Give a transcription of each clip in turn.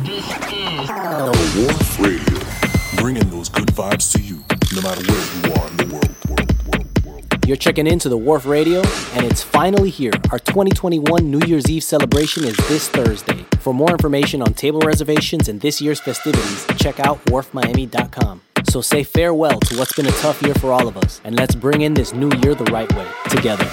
This is Radio, bringing those good vibes to you, you are in You're checking into the Wharf Radio, and it's finally here. Our 2021 New Year's Eve celebration is this Thursday. For more information on table reservations and this year's festivities, check out wharfmiami.com. So say farewell to what's been a tough year for all of us, and let's bring in this new year the right way, together.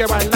Yeah.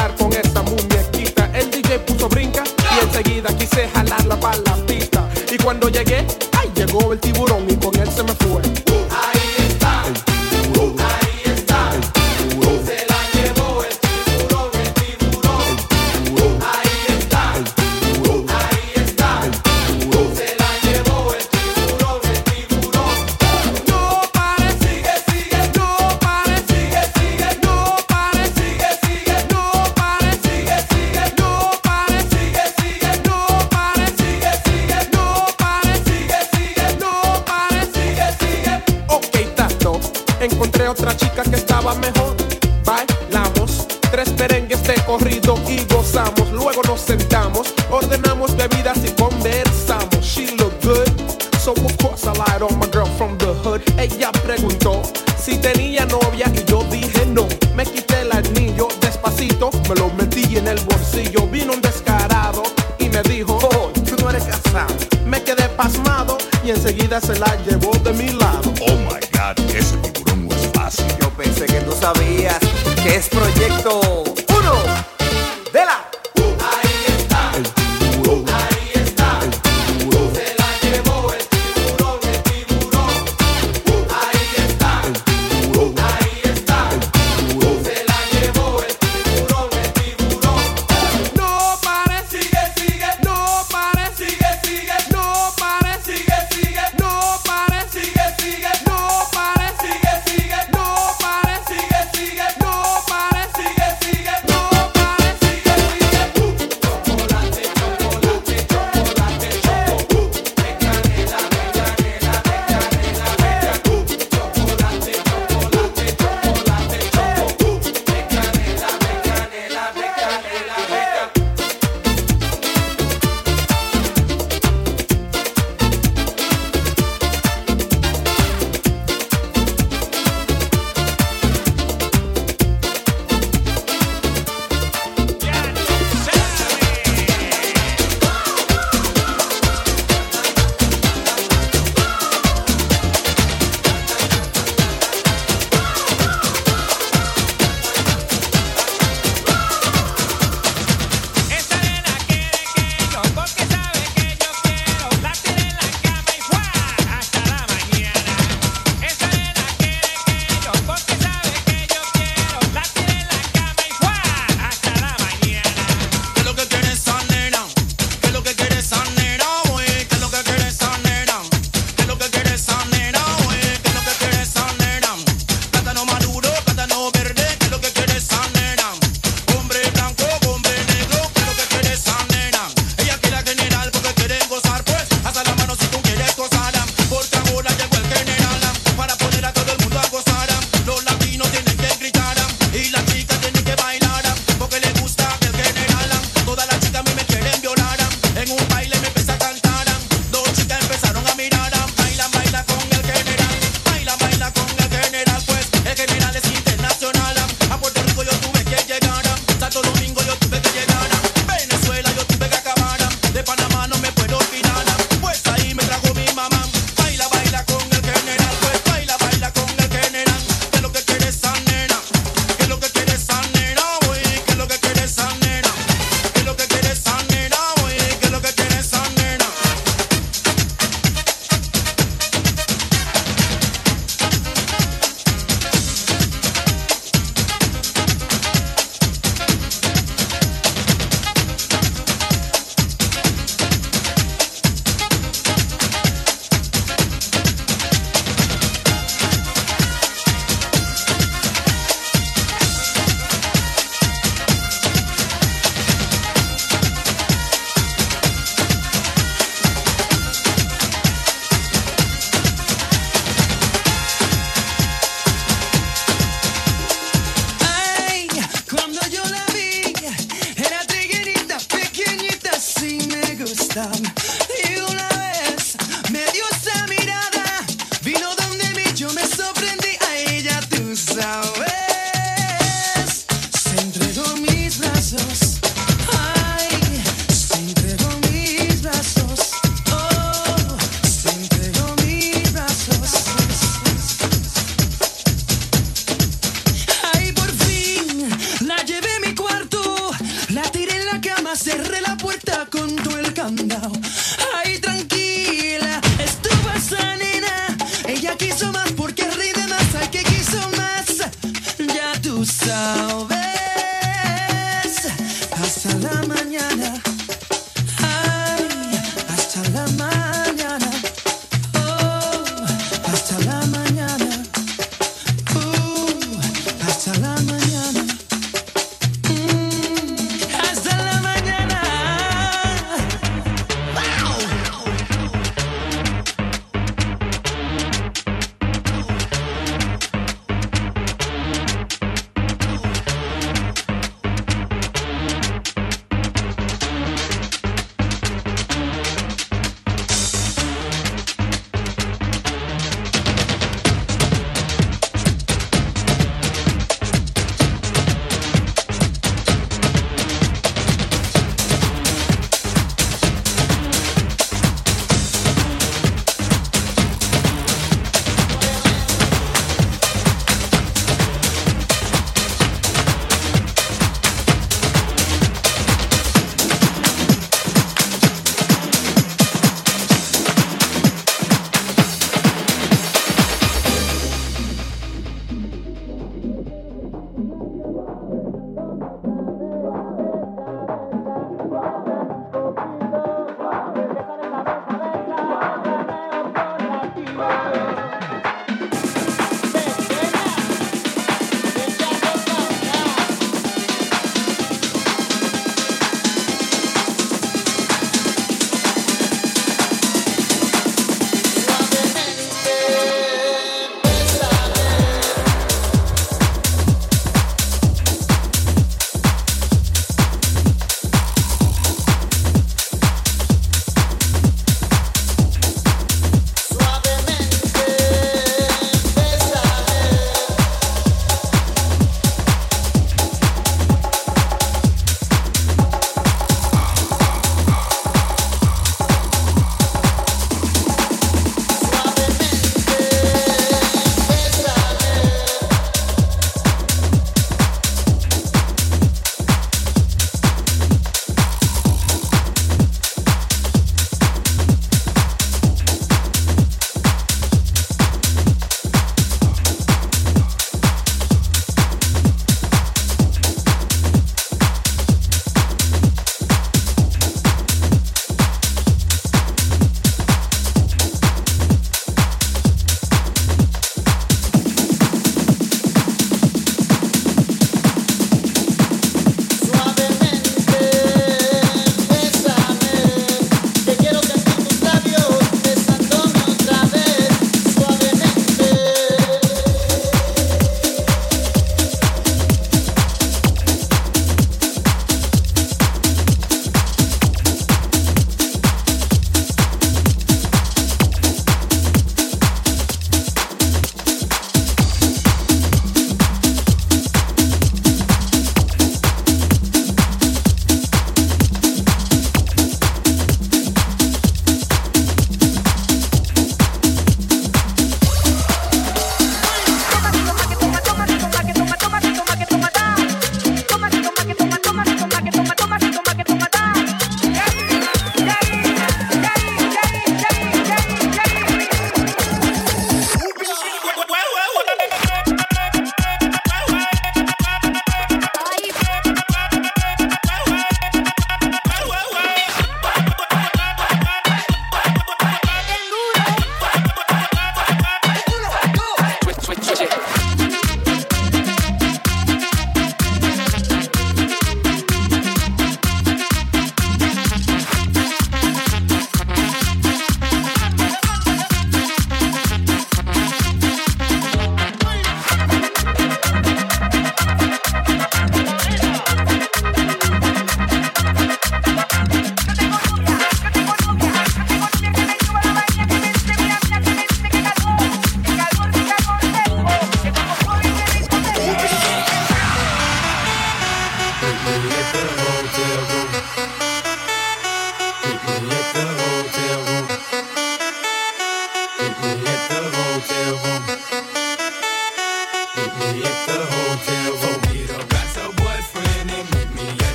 Hasta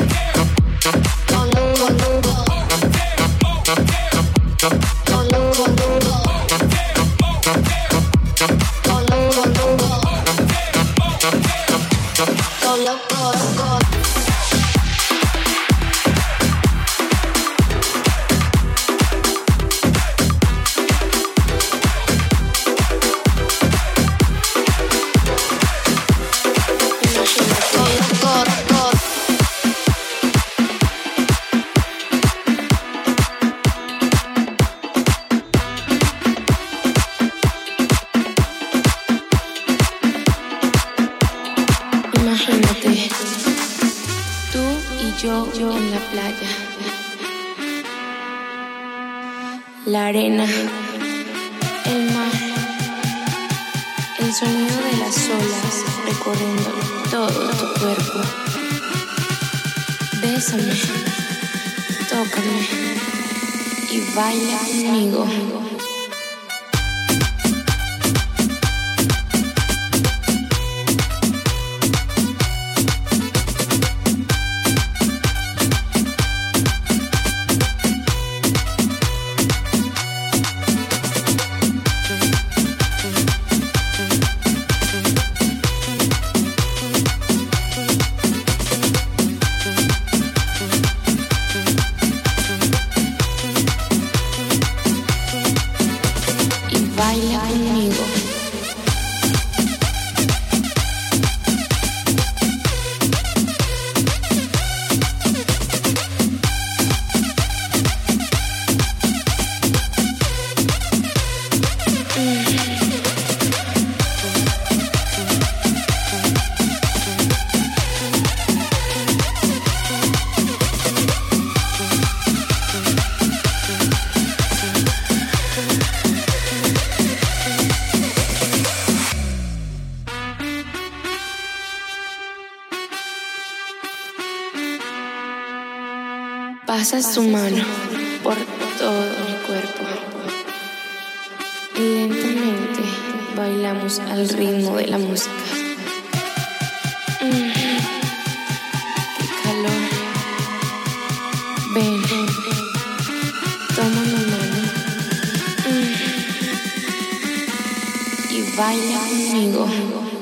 Yeah. Pasa su mano por todo mi cuerpo. Y lentamente bailamos al ritmo de la música. Mm, qué calor. Ven, toma mi mano. Mm, y baila conmigo.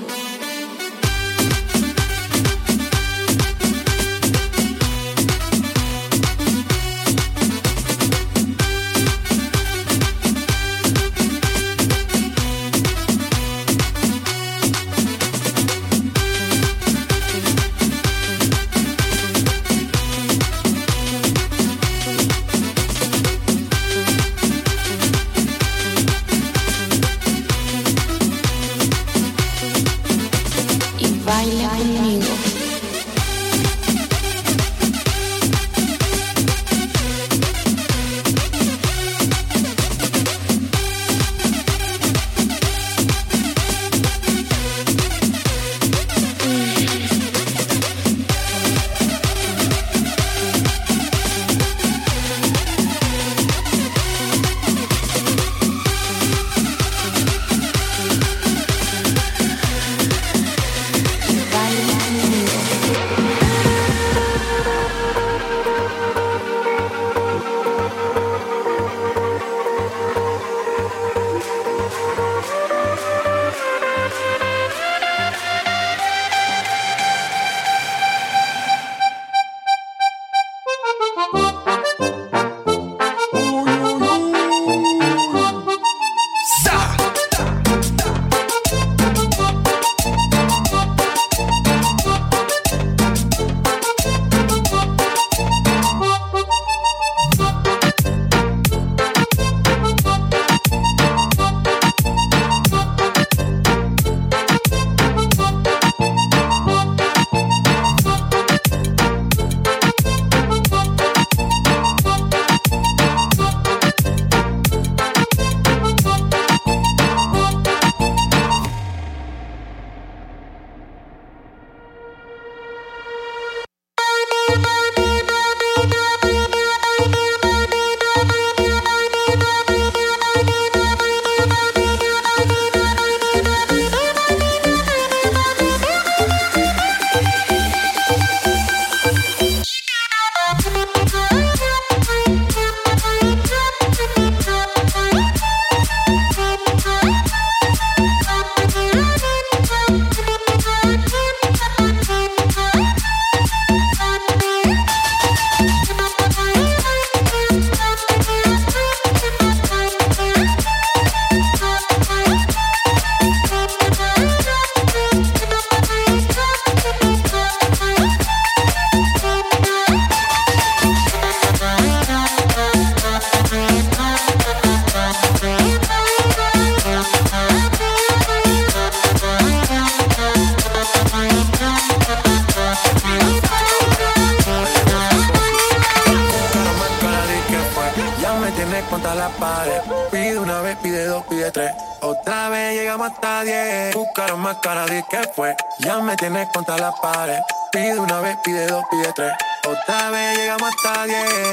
más cara, di que fue. Ya me tienes contra las pared. Pide una vez, pide dos, pide tres. Otra vez llegamos hasta diez.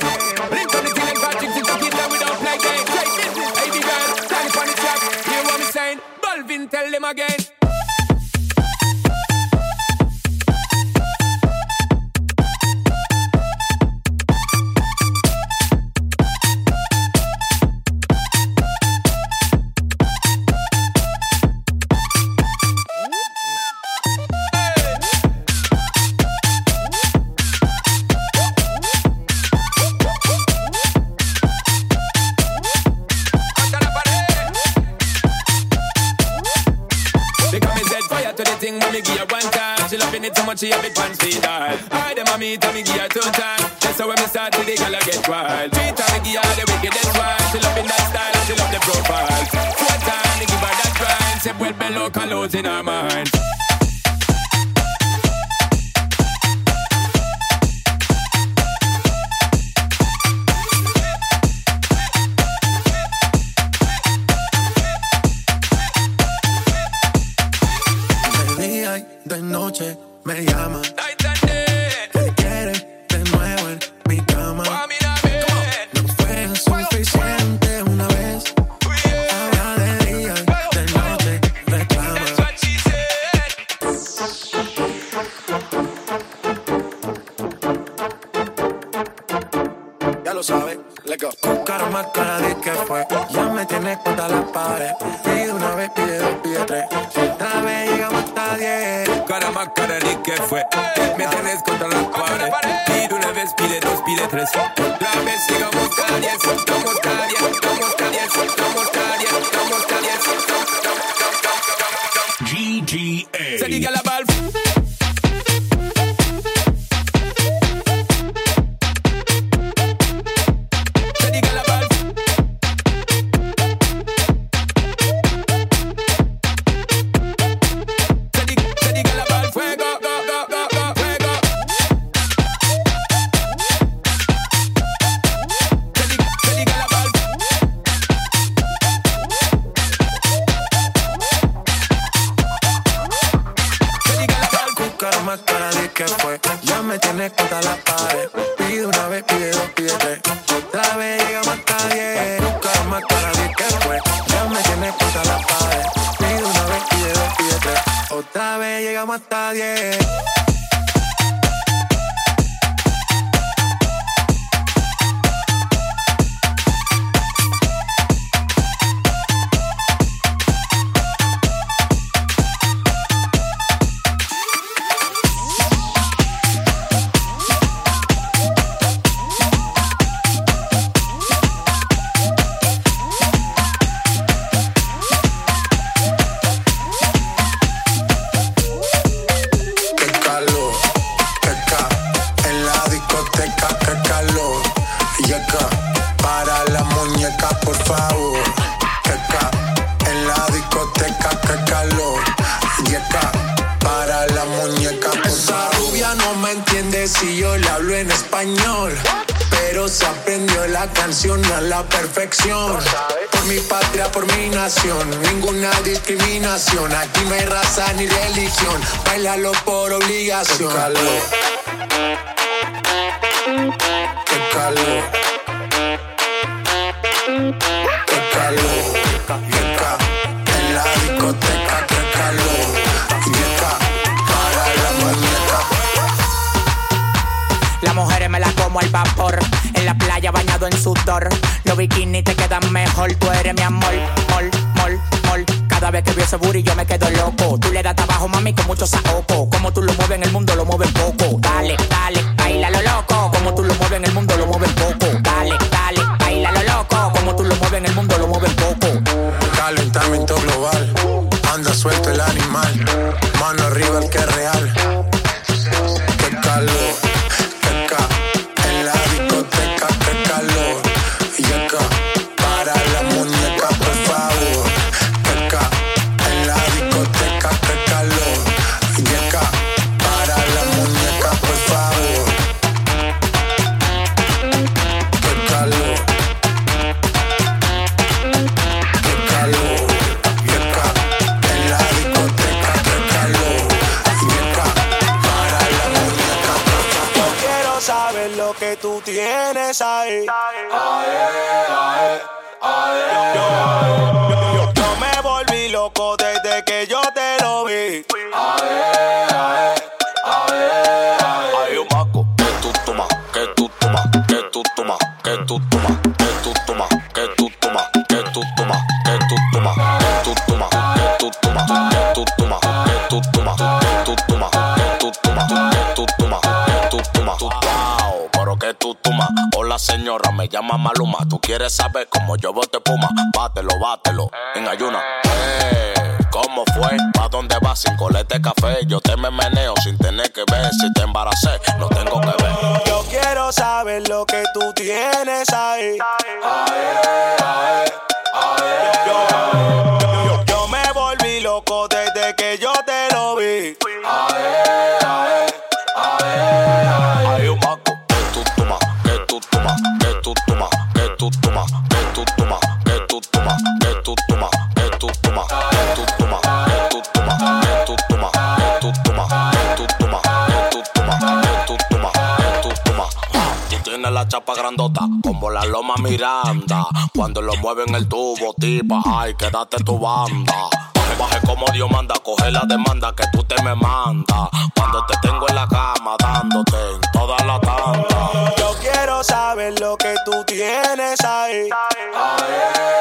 Tell them again. me llama. fue. Me tenés contra la pared. Pide una vez, pide dos, pide tres. La vez sigamos tradición. Bailalo por obligación. Qué calor. Qué calor. Qué calor. Yeca, en la discoteca, qué calor. Yeca, para la muñeca. Las mujeres me la como al vapor. En la playa bañado en sudor. Los bikinis te quedan mejor. Tú eres mi amor cada vez que veo ese yo me quedo loco. Tú le das trabajo, mami, con mucho saoco. Como tú lo mueves en el mundo, lo mueves esa. Yo me volví loco desde que yo te lo vi. Ay, un maco que tú tomas, que tú tomas, que tú tomas, que tú tomas. señora me llama Maluma. Tú quieres saber cómo yo bote puma. Bátelo, bátelo, en ayuna. Eh, ¿Cómo fue? ¿Pa' dónde vas sin colete café? Yo te me meneo sin tener que ver. Si te embaracé, no tengo que ver. Yo quiero saber lo que tú tienes ahí. ahí. grandota, como la loma Miranda. Cuando lo mueven el tubo, tipa, ay, quédate tu banda. Que baje como Dios manda, coge la demanda que tú te me mandas. Cuando te tengo en la cama, dándote en toda la tanda. Yo quiero saber lo que tú tienes ahí. ahí.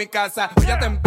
mi casa. Hoy te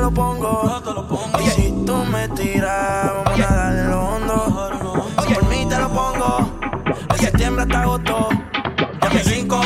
lo pongo. Y si tú me tiras, vamos a darle lo hondo. Por mí te lo pongo. De septiembre hasta agosto. Ya me cinco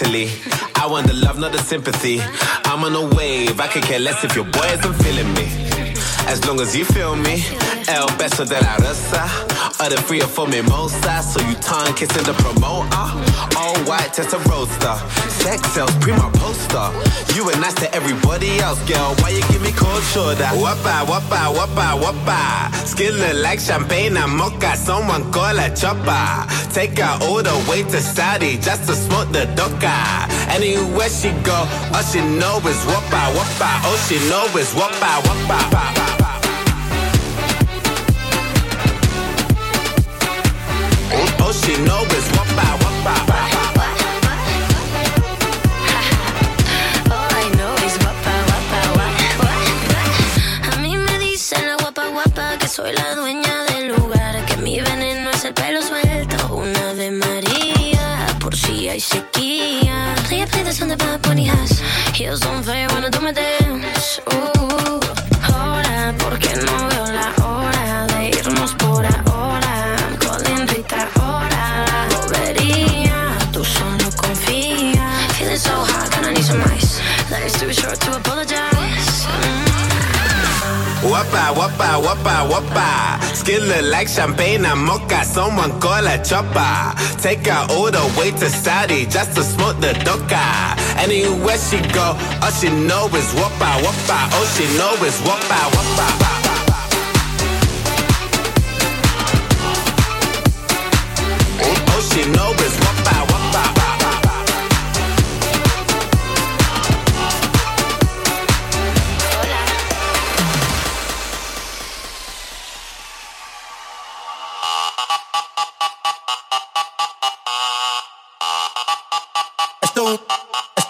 I want the love, not the sympathy. I'm on a wave. I could care less if your boy isn't feeling me. As long as you feel me. El beso de la rosa. Or the free or for mimosa. So you tongue kissing the promoter. All white, just a roadster. Sex sells, prima poster. You were nice to everybody else, girl. Why you give me cold shoulder? Wappa, wappa, wappa, wappa. Skin look like champagne and mocha. Someone call a chopper. Take her all the way to Saudi just to smoke the doka. Anywhere she go, all she know is wappa, wappa. All she know is wappa, wappa. All mí me dicen la guapa, guapa, que soy la dueña del lugar, que mi veneno es el pelo suelto, una de María, por si hay sequía. Ella pide son de Bad Bunny has, heels on fire, do my dance. Uh, wapa, wapa, wapa. Skin look like champagne and mocha. Someone call a chopper. Take her all the way to Saudi just to smoke the doka. Anywhere she go, all she know is wapa, wapa. All she know is wapa, wapa.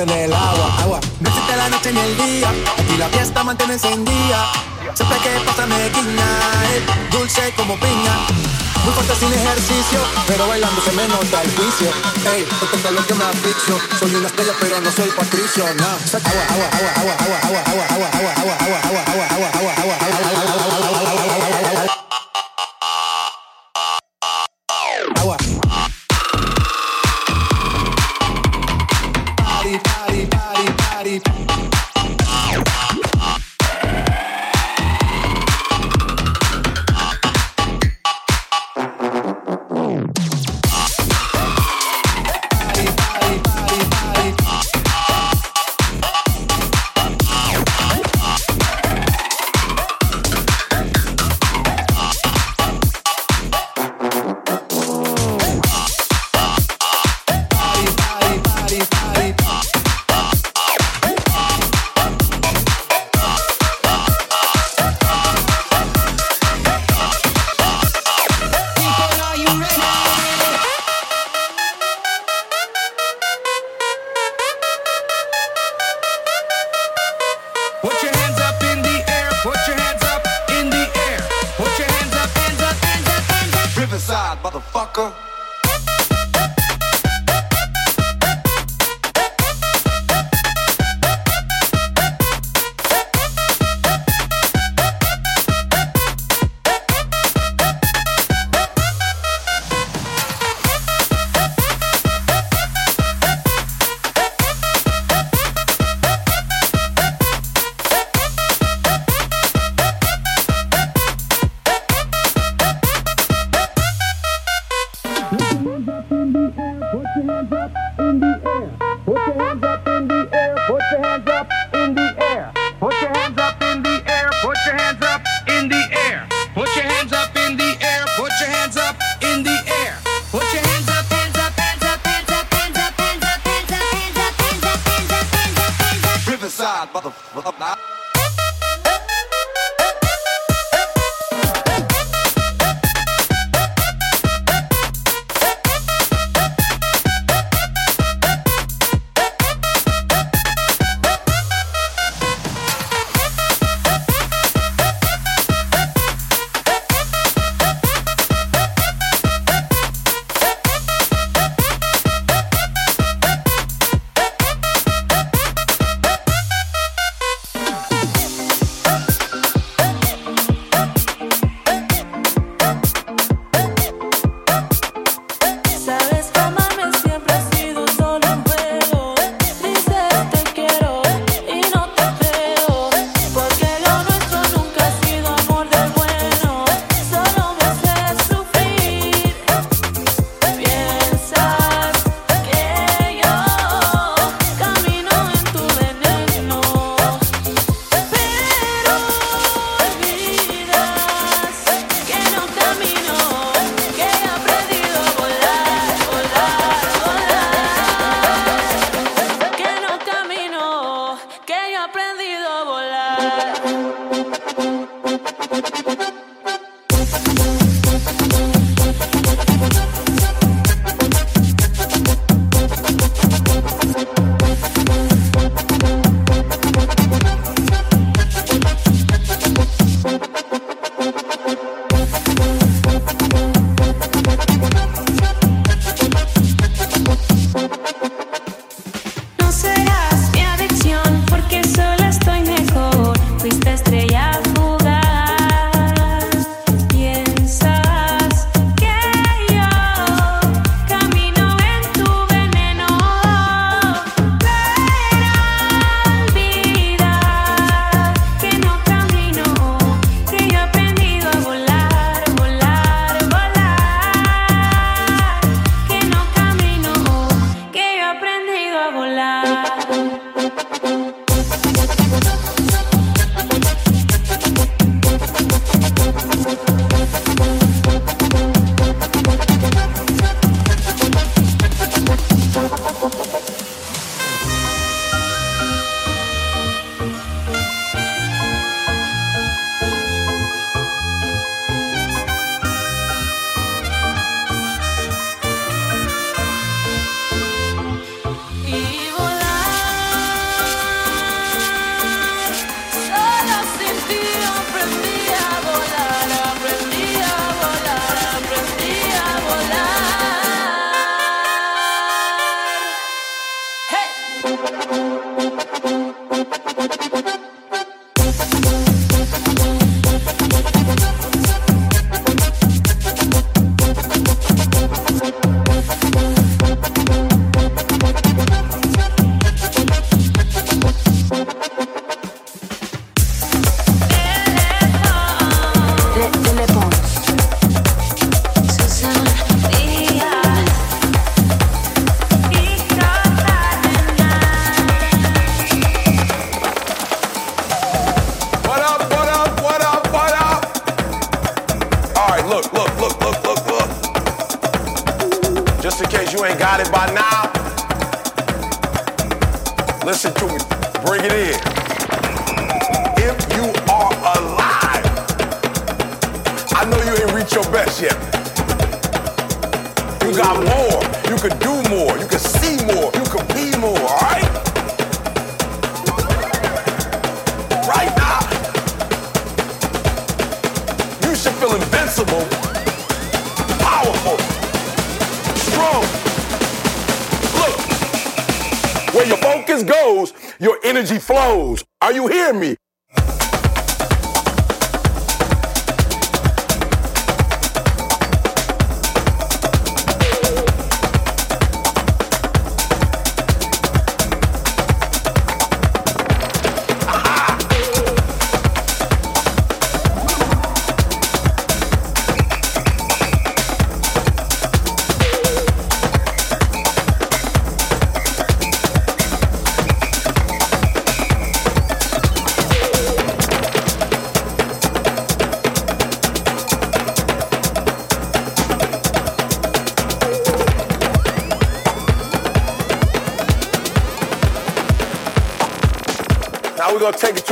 En el agua. Agua. No existe la noche ni el día. Aquí la fiesta mantiene encendida. Siempre que pasa me guiña. eh, Dulce como piña. Muy fuerte sin ejercicio, pero bailando se me nota el juicio. Ey, es lo que me asfixio. Soy una estrella, pero no soy patricio. No. Agua, agua, agua, agua, agua, agua, agua, agua, agua, agua, agua, agua, agua, agua, agua, agua, agua.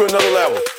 Another level.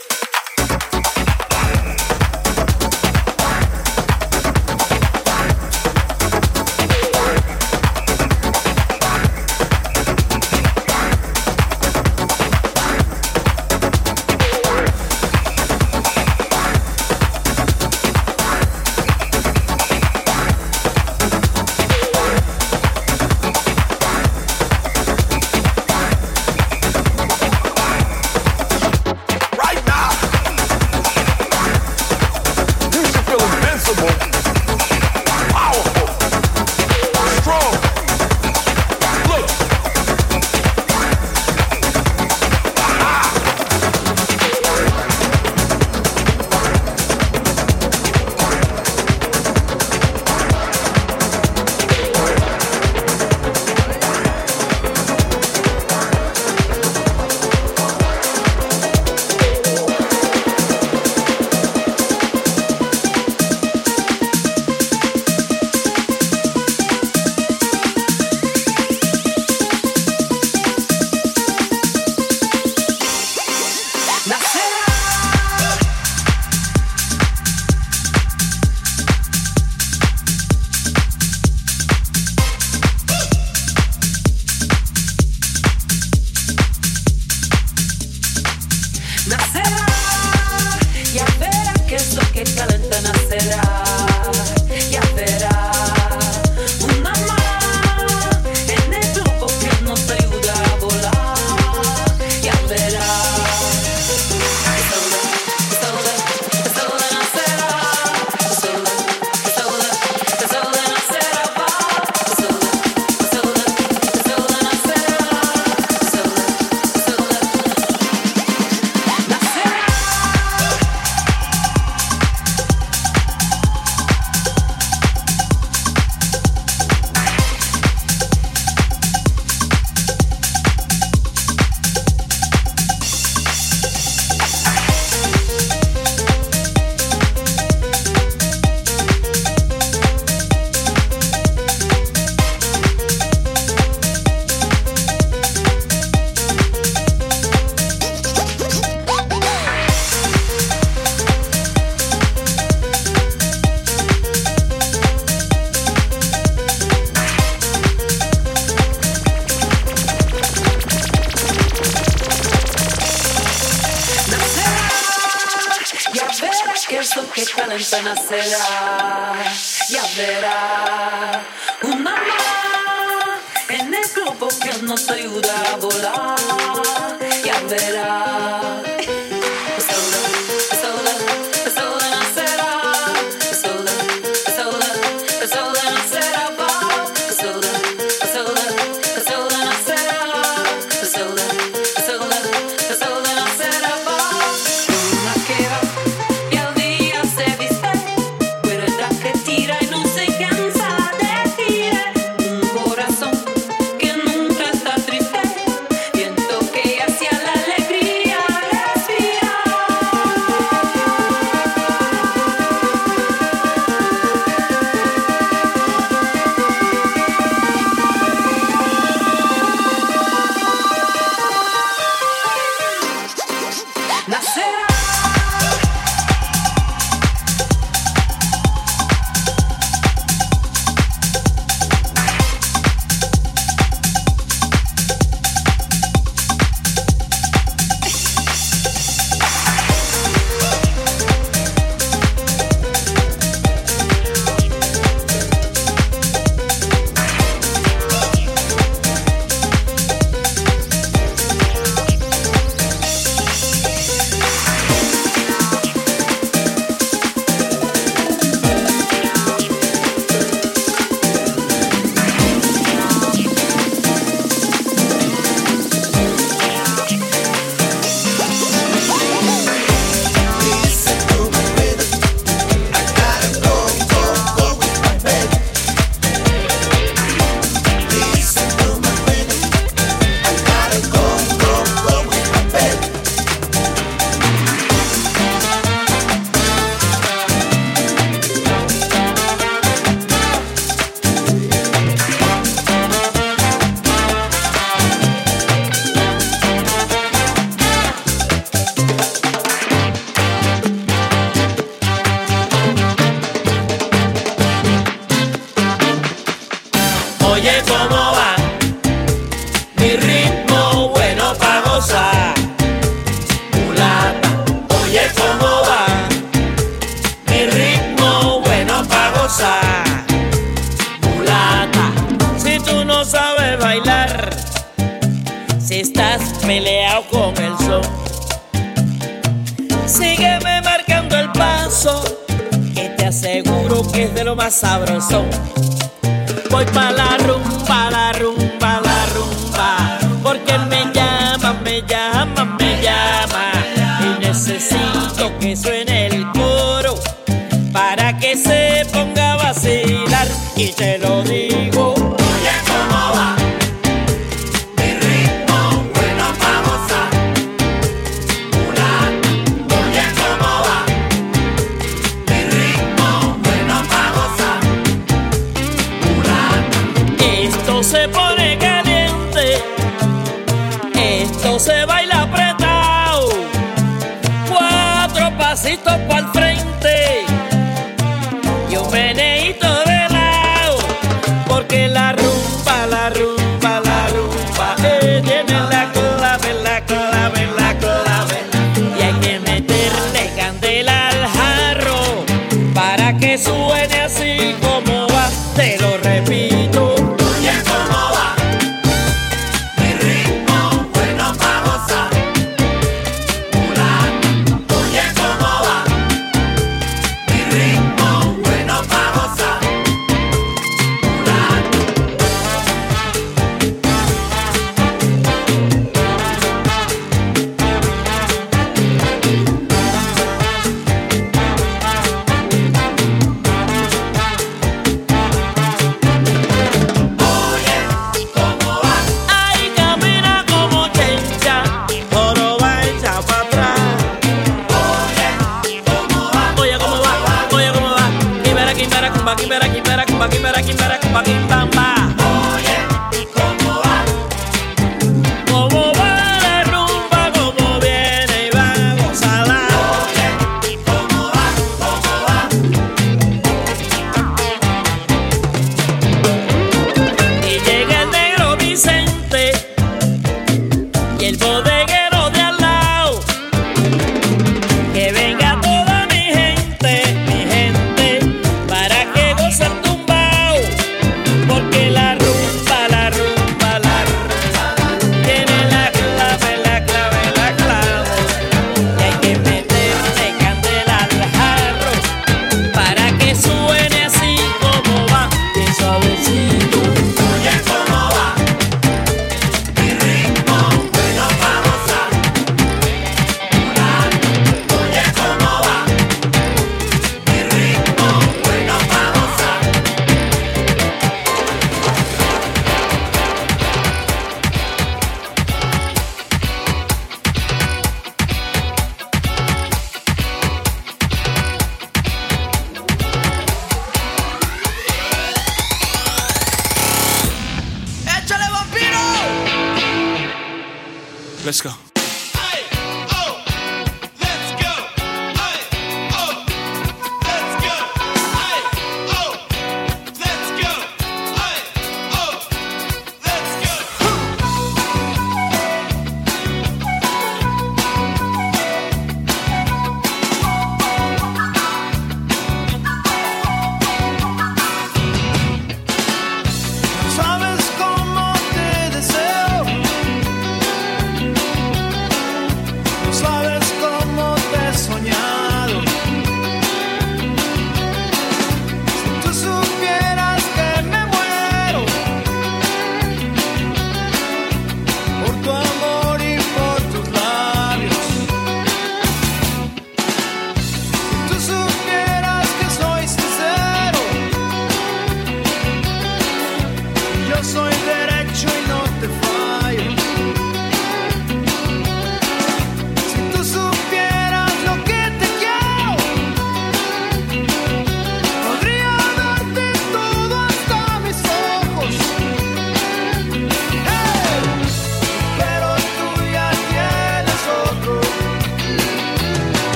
bailar si estás peleado con el sol. Sígueme marcando el paso, que te aseguro que es de lo más sabroso. Voy pa' la rumba, la rumba, la rumba, porque me llama, me llama, me llama. Y necesito que suene el coro para que se ponga a vacilar. Y te lo digo.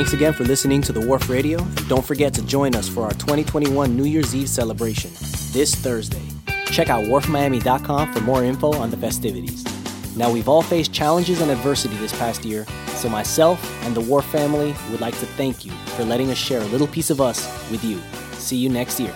Thanks again for listening to The Wharf Radio. Don't forget to join us for our 2021 New Year's Eve celebration this Thursday. Check out wharfmiami.com for more info on the festivities. Now, we've all faced challenges and adversity this past year, so myself and the Wharf family would like to thank you for letting us share a little piece of us with you. See you next year.